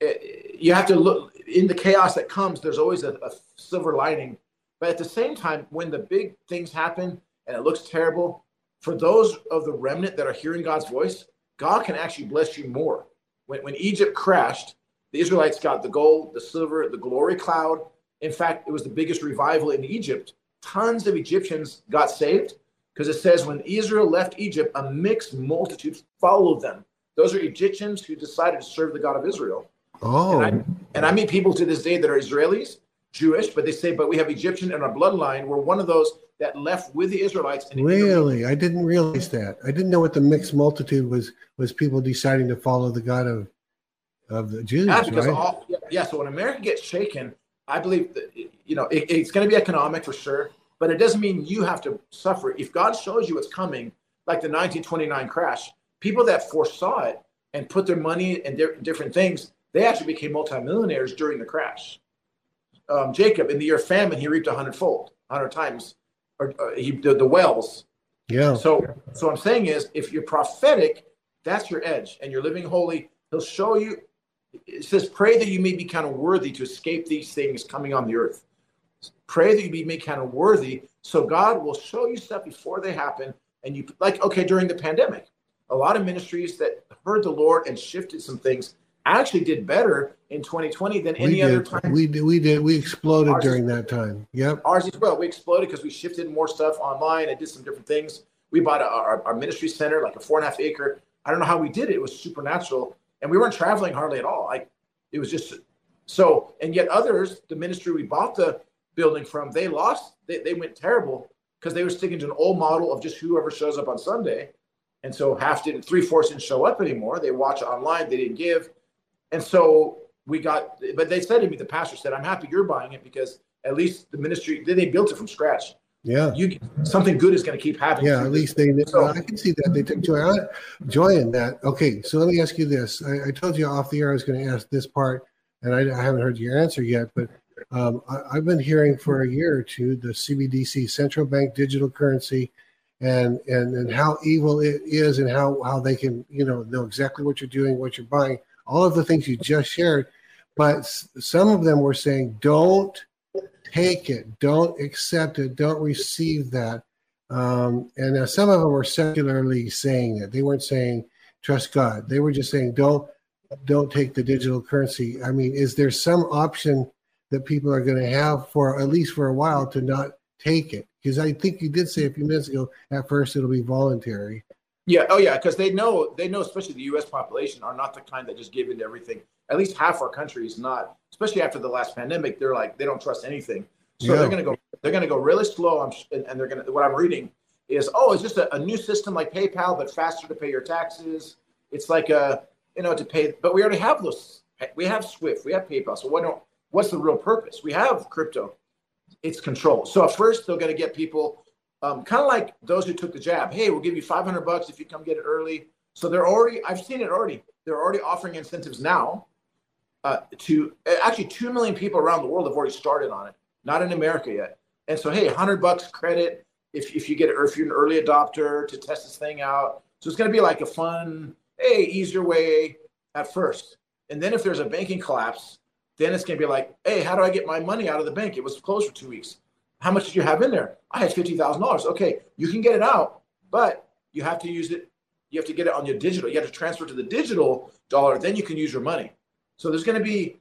it, eh, you have to look in the chaos that comes. There's always a, a silver lining, but at the same time, when the big things happen and it looks terrible, for those of the remnant that are hearing God's voice, God can actually bless you more. When, when Egypt crashed, the Israelites got the gold, the silver, the glory cloud. In fact, it was the biggest revival in Egypt. Tons of Egyptians got saved because it says when Israel left Egypt, a mixed multitude followed them. Those are Egyptians who decided to serve the God of Israel. Oh. And I, oh. and I meet people to this day that are Israelis, Jewish, but they say, but we have Egyptian in our bloodline. We're one of those that left with the Israelites. really, I didn't realize that. I didn't know what the mixed multitude was. Was people deciding to follow the God of of the Jews? Yeah, because right? all, yeah, yeah, So when America gets shaken, I believe that you know it, it's going to be economic for sure, but it doesn't mean you have to suffer. If God shows you what's coming, like the 1929 crash, people that foresaw it and put their money in di- different things, they actually became multimillionaires during the crash. Um, Jacob, in the year of famine, he reaped a hundredfold, a hundred times or uh, he the, the wells. Yeah. So so I'm saying is if you're prophetic, that's your edge, and you're living holy. He'll show you. It says, "Pray that you may be kind of worthy to escape these things coming on the earth." Pray that you be made kind of worthy, so God will show you stuff before they happen. And you like okay during the pandemic, a lot of ministries that heard the Lord and shifted some things actually did better in 2020 than any other time. We did. We did. We exploded ours during that time. Yep. Ours as well. We exploded because we shifted more stuff online and did some different things. We bought a, our, our ministry center, like a four and a half acre. I don't know how we did it. It was supernatural, and we weren't traveling hardly at all. Like it was just so. And yet others, the ministry we bought the building from, they lost. They, they went terrible because they were sticking to an old model of just whoever shows up on Sunday. And so half didn't, three fourths didn't show up anymore. They watch online. They didn't give. And so we got, but they said to me, the pastor said, I'm happy you're buying it because at least the ministry, they built it from scratch. Yeah. You something good is going to keep happening. Yeah, at least they. So, I can see that they took joy, joy in that. Okay, so let me ask you this. I, I, told you off the air I was going to ask this part, and I, I haven't heard your answer yet. But um, I, have been hearing for a year or two the CBDC, central bank digital currency, and and and how evil it is, and how how they can you know know exactly what you're doing, what you're buying all of the things you just shared. But some of them were saying, don't take it, don't accept it, don't receive that. Um, and uh, some of them were secularly saying it. They weren't saying trust God. They were just saying don't don't take the digital currency. I mean, is there some option that people are going to have for at least for a while to not take it? Because I think you did say a few minutes ago, at first it'll be voluntary. Yeah. Oh, yeah. Because they know they know, especially the U.S. population, are not the kind that just give into everything. At least half our country is not. Especially after the last pandemic, they're like they don't trust anything. So yeah. they're going to go. They're to go really slow. I'm, and they're to. What I'm reading is, oh, it's just a, a, new system like PayPal, but faster to pay your taxes. It's like a, you know, to pay. But we already have those. We have Swift. We have PayPal. So what don't? What's the real purpose? We have crypto. It's control. So at first they're to get people um, kind of like those who took the jab. Hey, we'll give you 500 bucks if you come get it early. So they're already, I've seen it already. They're already offering incentives now uh, to actually 2 million people around the world have already started on it, not in America yet. And so, hey, 100 bucks credit if, if you get it, or if you're an early adopter to test this thing out. So it's going to be like a fun, hey, easier way at first. And then if there's a banking collapse, then it's going to be like, hey, how do I get my money out of the bank? It was closed for two weeks. How much did you have in there? I had fifty thousand dollars. Okay, you can get it out, but you have to use it. You have to get it on your digital. You have to transfer to the digital dollar. Then you can use your money. So there's going to be.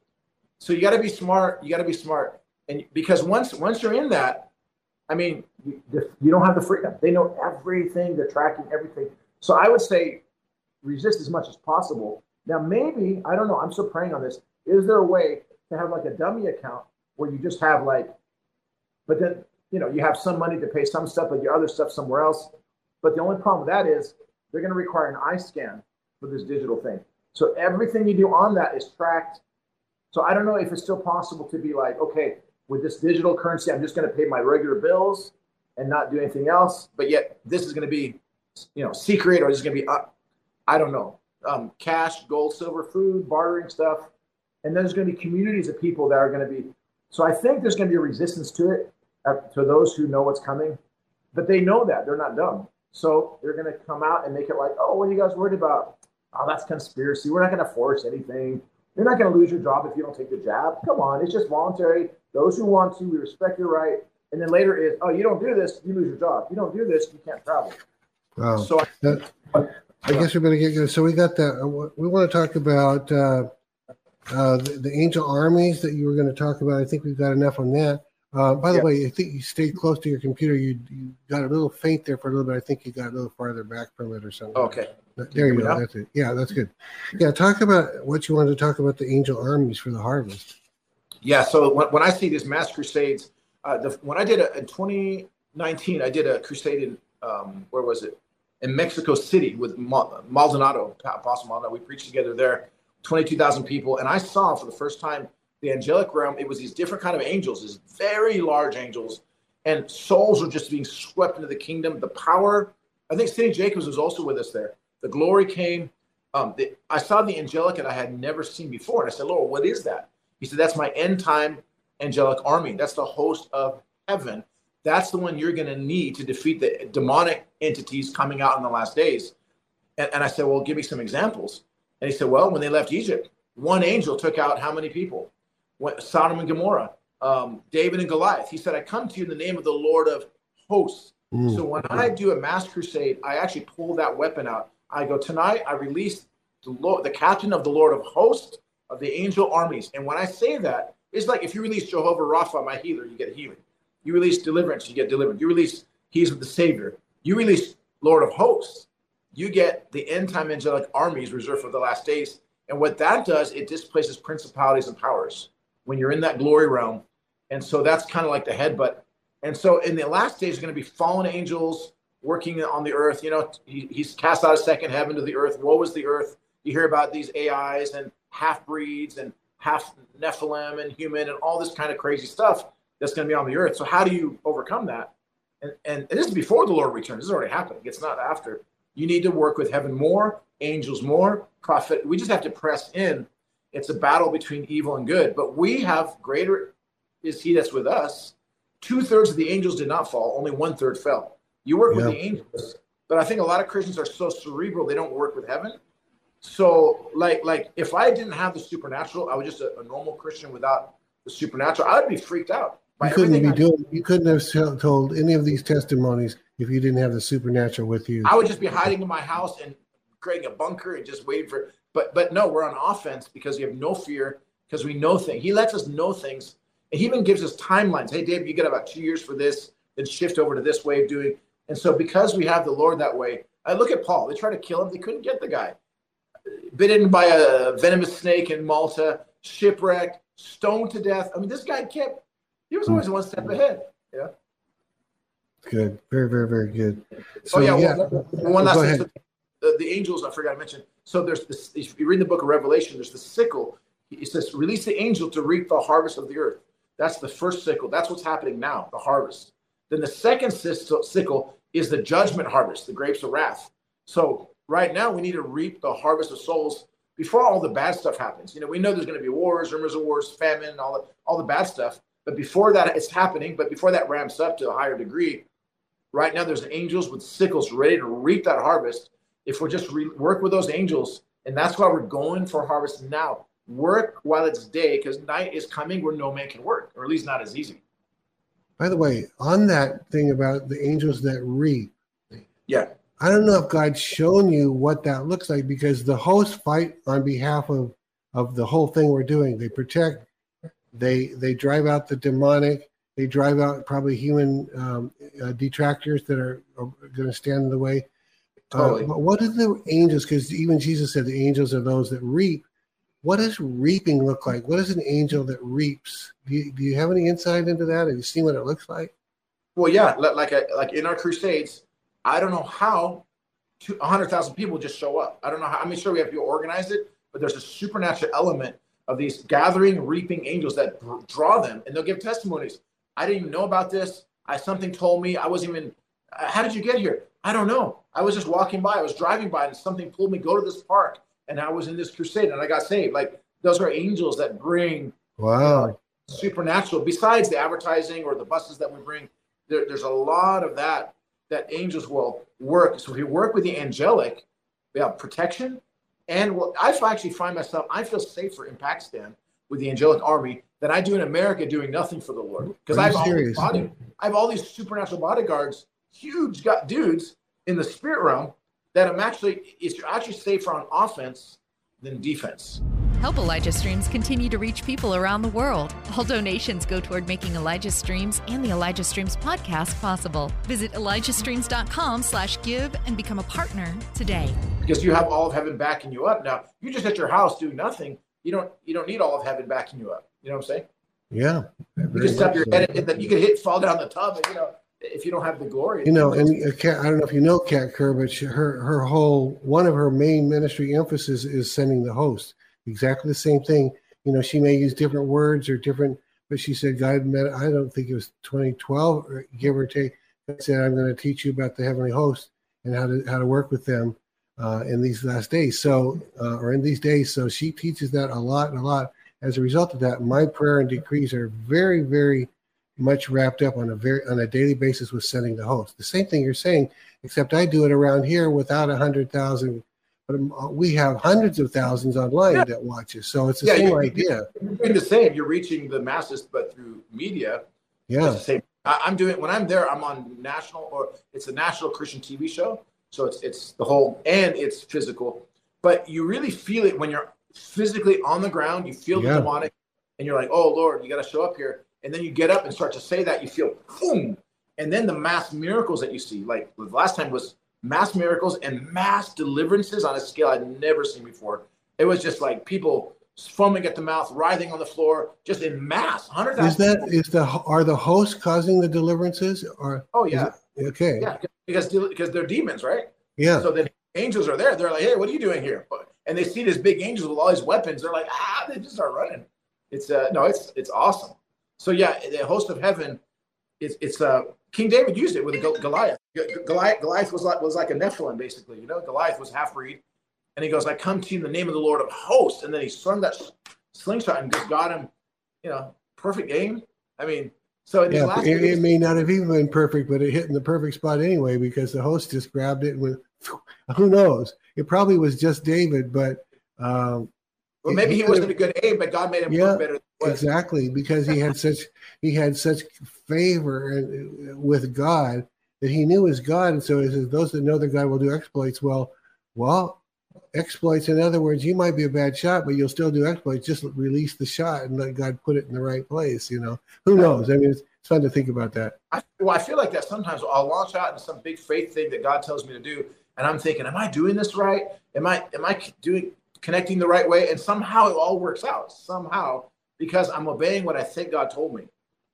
So you got to be smart. You got to be smart, and because once once you're in that, I mean, you, you don't have the freedom. They know everything. They're tracking everything. So I would say, resist as much as possible. Now maybe I don't know. I'm still praying on this. Is there a way to have like a dummy account where you just have like but then, you know, you have some money to pay some stuff, but your other stuff somewhere else. But the only problem with that is they're going to require an eye scan for this digital thing. So everything you do on that is tracked. So I don't know if it's still possible to be like, okay, with this digital currency, I'm just going to pay my regular bills and not do anything else. But yet this is going to be, you know, secret or is going to be, uh, I don't know, um, cash, gold, silver, food, bartering stuff. And then there's going to be communities of people that are going to be. So I think there's going to be a resistance to it to those who know what's coming. but they know that they're not dumb. So they're going to come out and make it like, oh, what are you guys worried about? Oh, that's conspiracy. We're not going to force anything. You're not going to lose your job if you don't take the jab. Come on, it's just voluntary. Those who want to, we respect your right. And then later is, oh, you don't do this, you lose your job. You don't do this, you can't travel. Wow. So I, that, I guess we're going to get good. So we got that. Uh, we want to talk about uh, uh, the, the, angel armies that you were going to talk about. I think we've got enough on that. Uh, by the way, I think you stayed close to your computer. You, you got a little faint there for a little bit. I think you got a little farther back from it or something. Okay. There you go. That's it. Yeah, that's good. Yeah, talk about what you wanted to talk about the angel armies for the harvest. Yeah. So when, when I see these mass crusades, uh, the, when I did a, in 2019, I did a crusade in um, where was it? In Mexico City with Maldonado, Apostle Maldonado. We preached together there, 22,000 people, and I saw for the first time the angelic realm. It was these different kind of angels, these very large angels, and souls were just being swept into the kingdom. The power. I think Cindy Jacobs was also with us there. The glory came. Um, the, I saw the angelic that I had never seen before, and I said, "Lord, what is that?" He said, "That's my end time angelic army. That's the host of heaven. That's the one you're going to need to defeat the demonic entities coming out in the last days." And, and I said, "Well, give me some examples." And he said, "Well, when they left Egypt, one angel took out how many people? Sodom and Gomorrah, um, David and Goliath. He said, I come to you in the name of the Lord of hosts. Mm. So when I do a mass crusade, I actually pull that weapon out. I go, tonight I release the Lord, the captain of the Lord of hosts of the angel armies. And when I say that, it's like if you release Jehovah Rapha, my healer, you get healing. You release deliverance, you get delivered. You release Yeshua the Savior. You release Lord of hosts, you get the end time angelic armies reserved for the last days. And what that does, it displaces principalities and powers when you're in that glory realm. And so that's kind of like the headbutt. And so in the last days, going to be fallen angels working on the earth. You know, he, he's cast out a second heaven to the earth. Woe is the earth. You hear about these AIs and half breeds and half Nephilim and human and all this kind of crazy stuff that's going to be on the earth. So how do you overcome that? And, and, and this is before the Lord returns. This is already happening. It's not after. You need to work with heaven more, angels more, prophet. We just have to press in it's a battle between evil and good. But we have greater is he that's with us. Two thirds of the angels did not fall, only one third fell. You work with the angels, but I think a lot of Christians are so cerebral they don't work with heaven. So, like, like if I didn't have the supernatural, I was just a, a normal Christian without the supernatural. I would be freaked out. You couldn't be I doing. You couldn't have told any of these testimonies if you didn't have the supernatural with you. I would just be hiding in my house and creating a bunker and just waiting for but but no, we're on offense because we have no fear because we know things. He lets us know things. And he even gives us timelines. Hey, Dave, you got about two years for this, then shift over to this way of doing. And so because we have the Lord that way, I look at Paul. They tried to kill him. They couldn't get the guy. Bitten by a venomous snake in Malta, shipwrecked, stoned to death. I mean, this guy kept. He was always one step ahead. Yeah. Good. Very, very, very good. Oh, so, oh yeah. yeah. One, one last thing the, the angels, I forgot to mention. So there's this, if you read the book of Revelation, there's the sickle. He says, release the angel to reap the harvest of the earth. That's the first sickle. That's what's happening now, the harvest. Then the second sickle is the judgment harvest, the grapes of wrath. So right now we need to reap the harvest of souls before all the bad stuff happens. You know, we know there's going to be wars, rumors of wars, famine, all the all the bad stuff. But before that, it's happening. But before that ramps up to a higher degree, right now there's angels with sickles ready to reap that harvest if we're just re- work with those angels, and that's why we're going for harvest now. Work while it's day, because night is coming where no man can work, or at least not as easy. By the way, on that thing about the angels that reap, yeah, I don't know if God's shown you what that looks like because the hosts fight on behalf of of the whole thing we're doing. They protect, they they drive out the demonic, they drive out probably human um, uh, detractors that are, are going to stand in the way. Totally. Uh, what are the angels? Because even Jesus said the angels are those that reap. What does reaping look like? What is an angel that reaps? Do you, do you have any insight into that? Have you seen what it looks like? Well, yeah, like like in our crusades, I don't know how hundred thousand people just show up. I don't know how. I mean, sure we have to organize it, but there's a supernatural element of these gathering, reaping angels that draw them, and they'll give testimonies. I didn't even know about this. I something told me. I wasn't even. How did you get here? I don't know. I was just walking by. I was driving by, and something pulled me. Go to this park, and I was in this crusade, and I got saved. Like those are angels that bring wow supernatural. Besides the advertising or the buses that we bring, there, there's a lot of that. that angels will work. So if you work with the angelic, we have protection. And well, I actually find myself, I feel safer in Pakistan with the angelic army than I do in America doing nothing for the Lord. Because I have all body, I have all these supernatural bodyguards, huge dudes in the spirit realm that I'm actually it's actually safer on offense than defense. Help Elijah Streams continue to reach people around the world. All donations go toward making Elijah Streams and the Elijah Streams podcast possible. Visit ElijahStreams.com slash give and become a partner today. Because you have all of heaven backing you up. Now, you just at your house doing nothing. You don't you don't need all of heaven backing you up. You know what I'm saying? Yeah. You just step your so. head and then you can hit fall down the tub and you know if you don't have the glory. You know, and Kat, I don't know if you know Kat Kerr, but she, her her whole one of her main ministry emphasis is sending the host exactly the same thing. You know, she may use different words or different, but she said, God met, I don't think it was 2012, or give or take, that said, I'm going to teach you about the heavenly host and how to, how to work with them uh, in these last days. So, uh, or in these days. So she teaches that a lot and a lot. As a result of that, my prayer and decrees are very, very much wrapped up on a very on a daily basis with sending the host. The same thing you're saying, except I do it around here without a hundred thousand but um, uh, we have hundreds of thousands online yeah. that watch us. So it's the yeah, same you're, idea. You're doing the same. You're reaching the masses, but through media. Yeah. the same. I, am doing when I'm there. I'm on national or it's a national Christian TV show. So it's it's the whole and it's physical, but you really feel it when you're physically on the ground. You feel yeah. the demonic, and you're like, "Oh Lord, you got to show up here." And then you get up and start to say that. You feel boom, and then the mass miracles that you see. Like the last time was mass miracles and mass deliverances on a scale I'd never seen before. It was just like people foaming at the mouth, writhing on the floor, just in mass. Hundred is that is the are the hosts causing the deliverances or? Oh yeah. It, okay. Yeah, because because they're demons, right? Yeah. So then angels are there. They're like, hey, what are you doing here? And they see this big angels with all these weapons. They're like, ah, they just start running. It's uh no, it's it's awesome. So yeah, the host of heaven, it's it's uh King David used it with Goliath. Goliath, Goliath was like was like a Nephilim, basically. You know, Goliath was half breed, and he goes, "I come to you in the name of the Lord of Hosts," and then he slung that slingshot and just got him. You know, perfect aim. I mean, so in yeah, it, it, may not have even been perfect, but it hit in the perfect spot anyway because the host just grabbed it and went. Who knows? It probably was just David, but. Um, well, maybe he, wasn't a good aim, but God made him yeah, better. Exactly, because he had such he had such favor uh, with God that he knew his God, and so he says, "Those that know their God will do exploits." Well, well, exploits. In other words, you might be a bad shot, but you'll still do exploits. Just release the shot and let God put it in the right place. You know, who knows? I mean, it's, it's fun to think about that. I, well, I feel like that sometimes I'll launch out into some big faith thing that God tells me to do, and I'm thinking, "Am I doing this right? Am I am I doing connecting the right way?" And somehow it all works out. Somehow because I'm obeying what I think God told me.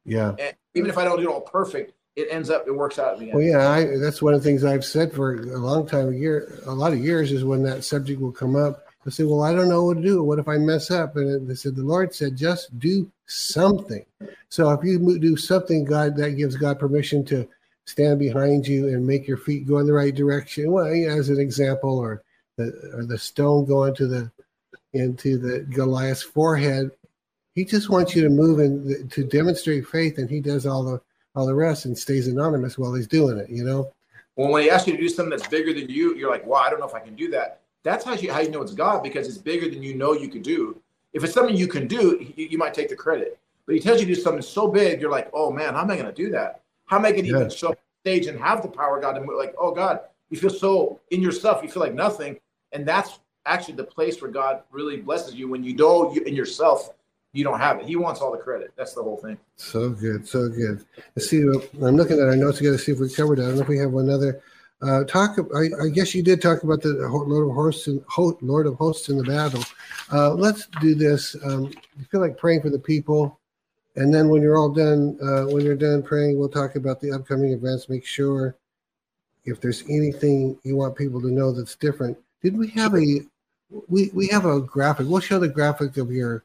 Yeah. And even if I don't do it all perfect, it ends up it works out in the end. Well, yeah, I, that's one of the things I've said for a long time, a year, a lot of years, is when that subject will come up. I say, well, I don't know what to do. What if I mess up? And they said, the Lord said, just do something. So if you do something, God, that gives God permission to stand behind you and make your feet go in the right direction. Well, as an example, or the or the stone going to the into the Goliath's forehead he just wants you to move and to demonstrate faith, and he does all the all the rest and stays anonymous while he's doing it. You know. Well, when he asks you to do something that's bigger than you, you're like, "Wow, I don't know if I can do that." That's how you how you know it's God because it's bigger than you know you could do. If it's something you can do, you, you might take the credit. But he tells you to do something so big, you're like, "Oh man, how am I going to do that? How am I going to yeah. even show up stage and have the power of God to move?" Like, "Oh God," you feel so in yourself, you feel like nothing, and that's actually the place where God really blesses you when you know you in yourself you don't have it. He wants all the credit. That's the whole thing. So good, so good. Let's see. I'm looking at our notes together to see if we covered that. I don't know if we have another uh, talk. I, I, guess you did talk about the Lord of Hosts and Lord of Hosts in the battle. Uh, let's do this. Um, feel like praying for the people, and then when you're all done, uh, when you're done praying, we'll talk about the upcoming events. Make sure if there's anything you want people to know that's different. Did we have a we we have a graphic? We'll show the graphic of your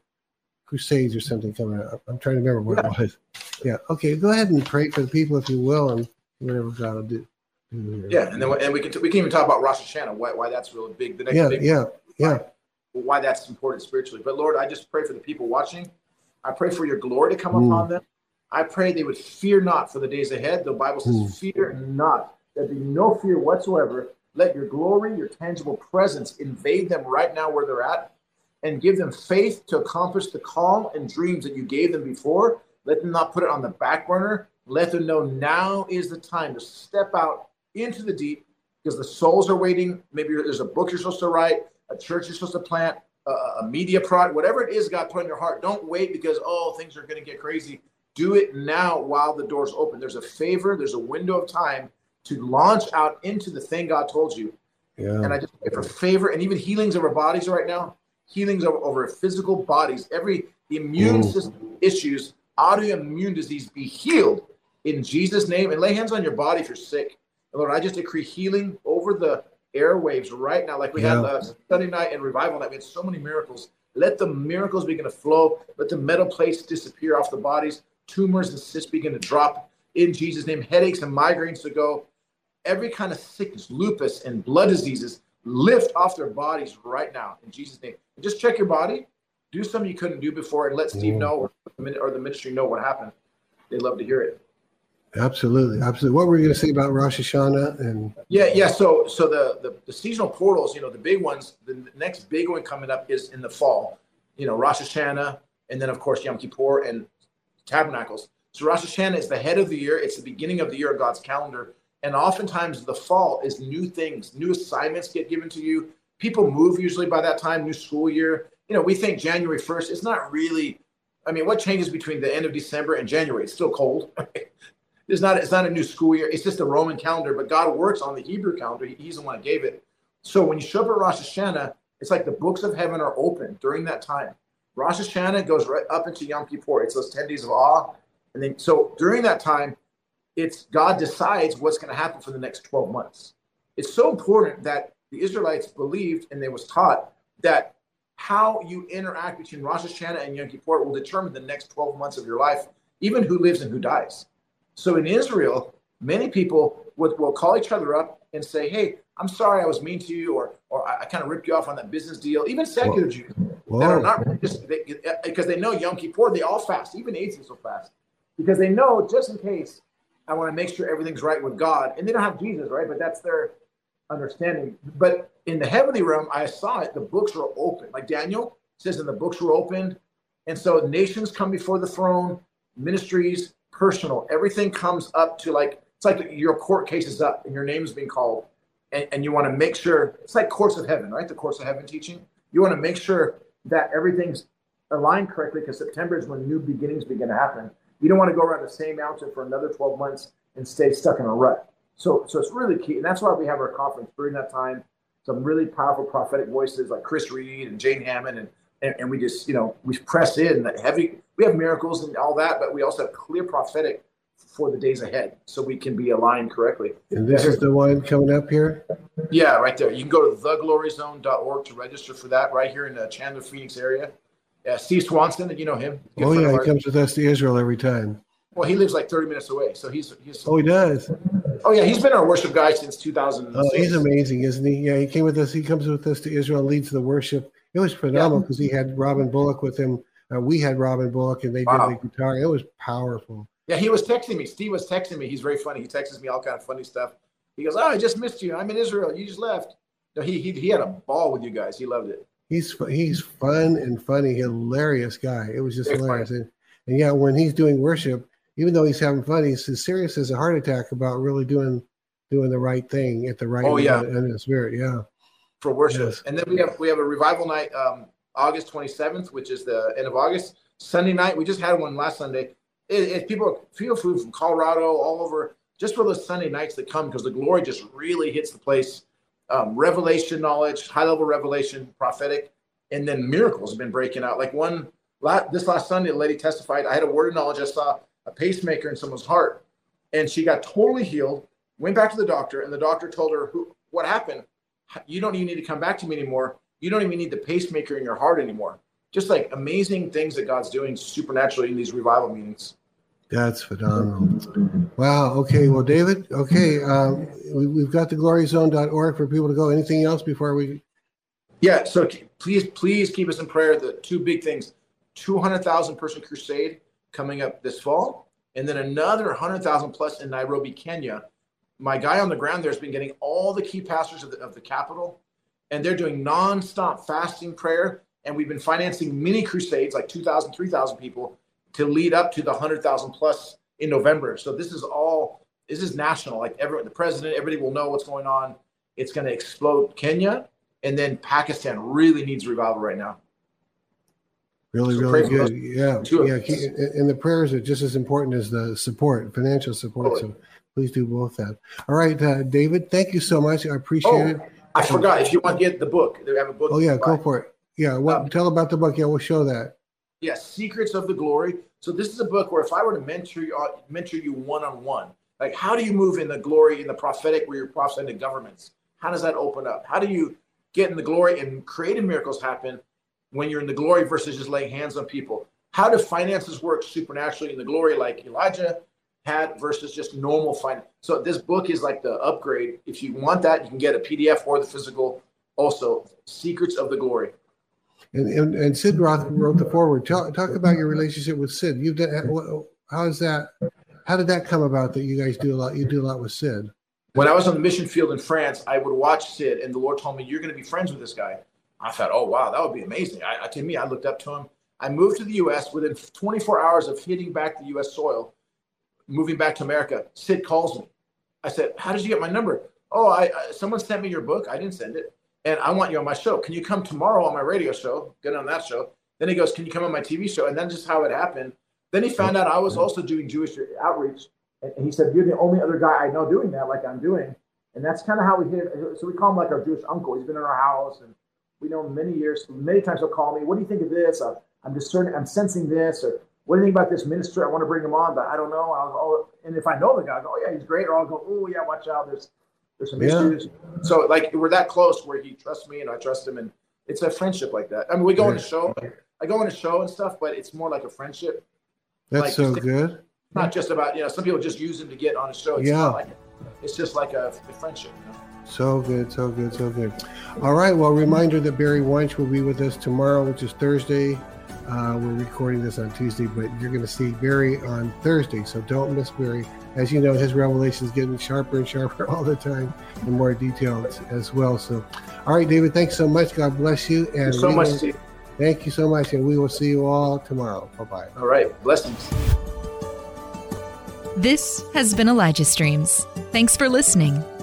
crusades or something coming up. I'm trying to remember what yeah. it was. Yeah. Okay. Go ahead and pray for the people if you will, and whatever God will do. Yeah, and then and we can we can even talk about Rosh Hashanah, why why that's really big. The next yeah, big yeah, yeah. Why that's important spiritually. But Lord, I just pray for the people watching. I pray for your glory to come mm. upon them. I pray they would fear not for the days ahead. The Bible says, mm. "Fear not." There be no fear whatsoever. Let your glory, your tangible presence invade them right now where they're at and give them faith to accomplish the call and dreams that you gave them before. Let them not put it on the back burner. Let them know now is the time to step out into the deep because the souls are waiting. Maybe there's a book you're supposed to write, a church you're supposed to plant, a, a media product, whatever it is God put in your heart. Don't wait because, oh, things are going to get crazy. Do it now while the door's open. There's a favor, there's a window of time to launch out into the thing God told you. Yeah. And I just pray for favor and even healings of our bodies right now, healings over, over physical bodies, every immune mm. system issues, autoimmune disease be healed in Jesus' name. And lay hands on your body if you're sick. And Lord, I just decree healing over the airwaves right now, like we yeah. had uh, Sunday night and revival night. We had so many miracles. Let the miracles begin to flow. Let the metal plates disappear off the bodies. Tumors and cysts begin to drop in Jesus' name. Headaches and migraines to go every kind of sickness, lupus and blood diseases, lift off their bodies right now in Jesus' name. Just check your body, do something you couldn't do before, and let Steve mm. know or, or the ministry know what happened. They'd love to hear it. Absolutely, absolutely. What were you going to say about Rosh Hashanah and? Yeah, yeah. So, so the, the, the seasonal portals, you know, the big ones. The next big one coming up is in the fall. You know, Rosh Hashanah, and then of course Yom Kippur and Tabernacles. So Rosh Hashanah is the head of the year. It's the beginning of the year of God's calendar. And oftentimes the fall is new things, new assignments get given to you. People move usually by that time, new school year. You know, we think January 1st, it's not really, I mean, what changes between the end of December and January? It's still cold. it's not, it's not a new school year. It's just a Roman calendar, but God works on the Hebrew calendar. He's the one that gave it. So when you show up at Rosh Hashanah, it's like the books of heaven are open during that time. Rosh Hashanah goes right up into Yom Kippur. It's those 10 days of awe. And then, so during that time, it's God decides what's going to happen for the next 12 months. It's so important that the Israelites believed and they was taught that how you interact between Rosh Hashanah and Yom Kippur will determine the next 12 months of your life, even who lives and who dies. So in Israel, many people would, will call each other up and say, Hey, I'm sorry I was mean to you, or or I, I kind of ripped you off on that business deal. Even secular Whoa. Jews Whoa. that are not religious, they, because they know Yom Kippur, they all fast. Even atheists will fast because they know just in case I want to make sure everything's right with God. And they don't have Jesus, right? But that's their understanding. But in the heavenly realm, I saw it. The books were open. Like Daniel says, and the books were opened. And so nations come before the throne, ministries, personal, everything comes up to like, it's like your court case is up and your name is being called. And, and you want to make sure it's like Courts of heaven, right? The Courts of heaven teaching. You want to make sure that everything's aligned correctly because September is when new beginnings begin to happen. You don't want to go around the same mountain for another 12 months and stay stuck in a rut. So, so it's really key. And that's why we have our conference during that time. Some really powerful prophetic voices like Chris Reed and Jane Hamon. And, and, and we just, you know, we press in that heavy. We have miracles and all that, but we also have clear prophetic for the days ahead so we can be aligned correctly. And this is the one coming up here? Yeah, right there. You can go to thegloryzone.org to register for that right here in the Chandler, Phoenix area. Yeah, Steve Swanson, you know him. Oh yeah, he comes with us to Israel every time. Well, he lives like 30 minutes away, so he's he's. Oh, he does. Oh yeah, he's been our worship guy since 2000. Oh, he's amazing, isn't he? Yeah, he came with us. He comes with us to Israel, leads the worship. It was phenomenal because yeah. he had Robin Bullock with him. Uh, we had Robin Bullock, and they wow. did the guitar. It was powerful. Yeah, he was texting me. Steve was texting me. He's very funny. He texts me all kind of funny stuff. He goes, "Oh, I just missed you. I'm in Israel. You just left." No, he he he had a ball with you guys. He loved it he's he's fun and funny, hilarious guy. It was just hilarious. And, and, yeah, when he's doing worship, even though he's having fun, he's as serious as a heart attack about really doing doing the right thing at the right oh yeah. in the spirit. Yeah. For worship. Yes. and then we have we have a revival night um august 27th which is the end of august. Sunday night we just had one last sunday. It, it people feel food from colorado all over just for those sunday nights that come because the glory just really hits the place um, revelation knowledge, high level revelation, prophetic, and then miracles have been breaking out. Like one this last Sunday, a lady testified, I had a word of knowledge. I saw a pacemaker in someone's heart, and she got totally healed. Went back to the doctor, and the doctor told her, "Who? What happened? You don't even need to come back to me anymore. You don't even need the pacemaker in your heart anymore." Just like amazing things that God's doing supernaturally in these revival meetings. That's phenomenal. Wow. Okay. Well, David, okay. Um, we, have got the gloryzone.org for people to go. Anything else before we? Yeah. So please, please keep us in prayer. The two big things 200,000 person crusade coming up this fall, and then another 100,000 plus in Nairobi, Kenya. my guy on the ground there has been getting all the key pastors of the, of the capital, and they're doing nonstop fasting prayer. And we've been financing mini crusades, like 2,000, 3,000 people, to lead up to the 100,000 plus in November. So this is all, this is national. Like everyone, the president, everybody will know what's going on. It's going to explode Kenya. And then Pakistan really needs revival right now. Really, so really good. Yeah, yeah. And the prayers are just as important as the support, financial support. Totally. So please do both that. All right, uh, David. Thank you so much. I appreciate oh, it. I forgot. If you want to get the book, they have a book. Oh yeah, go for it. Yeah, Well, Um, tell about the book. Yeah, we'll show that. Yes, Secrets of the Glory. So this is a book where if I were to mentor you, uh, mentor you one on one, like how do you move in the glory in the prophetic where you're prophesying to governments? How does that open up? How do you get in the glory and creating miracles happen when you're in the glory versus just laying hands on people. How do finances work supernaturally in the glory like Elijah had versus just normal finance? So this book is like the upgrade. If you want that, you can get a PDF or the physical. Also, Secrets of the Glory. And, and, and Sid Roth wrote the forward. Talk, talk about your relationship with Sid. You've done how is that? How did that come about that you guys do a lot? You do a lot with Sid. When I was on the mission field in France, I would watch Sid, and the Lord told me, "You're going to be friends with this guy." I thought, oh wow, that would be amazing. I, to me, I looked up to him. I moved to the U.S. within 24 hours of hitting back the U.S. soil, moving back to America. Sid calls me. I said, "How did you get my number?" Oh, I, I someone sent me your book. I didn't send it, and I want you on my show. Can you come tomorrow on my radio show? Get on that show. Then he goes, "Can you come on my TV show?" And then just how it happened. Then he found out I was also doing Jewish outreach, and he said, "You're the only other guy I know doing that, like I'm doing." And that's kind of how we hit. So we call him like our Jewish uncle. He's been in our house and we know him many years. Many times he'll call me. What do you think of this? I'm discerning. I'm sensing this. Or what do you think about this minister? I want to bring him on, but I don't know. I'll, I'll, oh, and if I know the guy, I'll go, oh yeah, he's great. Or I'll go, oh yeah, watch out. There's there's some yeah. issues. So like we're that close where he trusts me and I trust him, and it's a friendship like that. I mean, we go yeah. on a show. I go on a show and stuff, but it's more like a friendship. That's like, so good. Not just about you know. Some people just use him to get on a show. It's yeah. Like, it's just like a, a friendship. You know? So good, so good, so good. All right. Well, reminder that Barry Wunsch will be with us tomorrow, which is Thursday. Uh, we're recording this on Tuesday, but you're going to see Barry on Thursday. So don't miss Barry. As you know, his revelations getting sharper and sharper all the time and more detailed as well. So, all right, David, thanks so much. God bless you. And so much. Will, thank you so much. And we will see you all tomorrow. Bye bye. All right. Blessings. This has been Elijah Streams. Thanks for listening.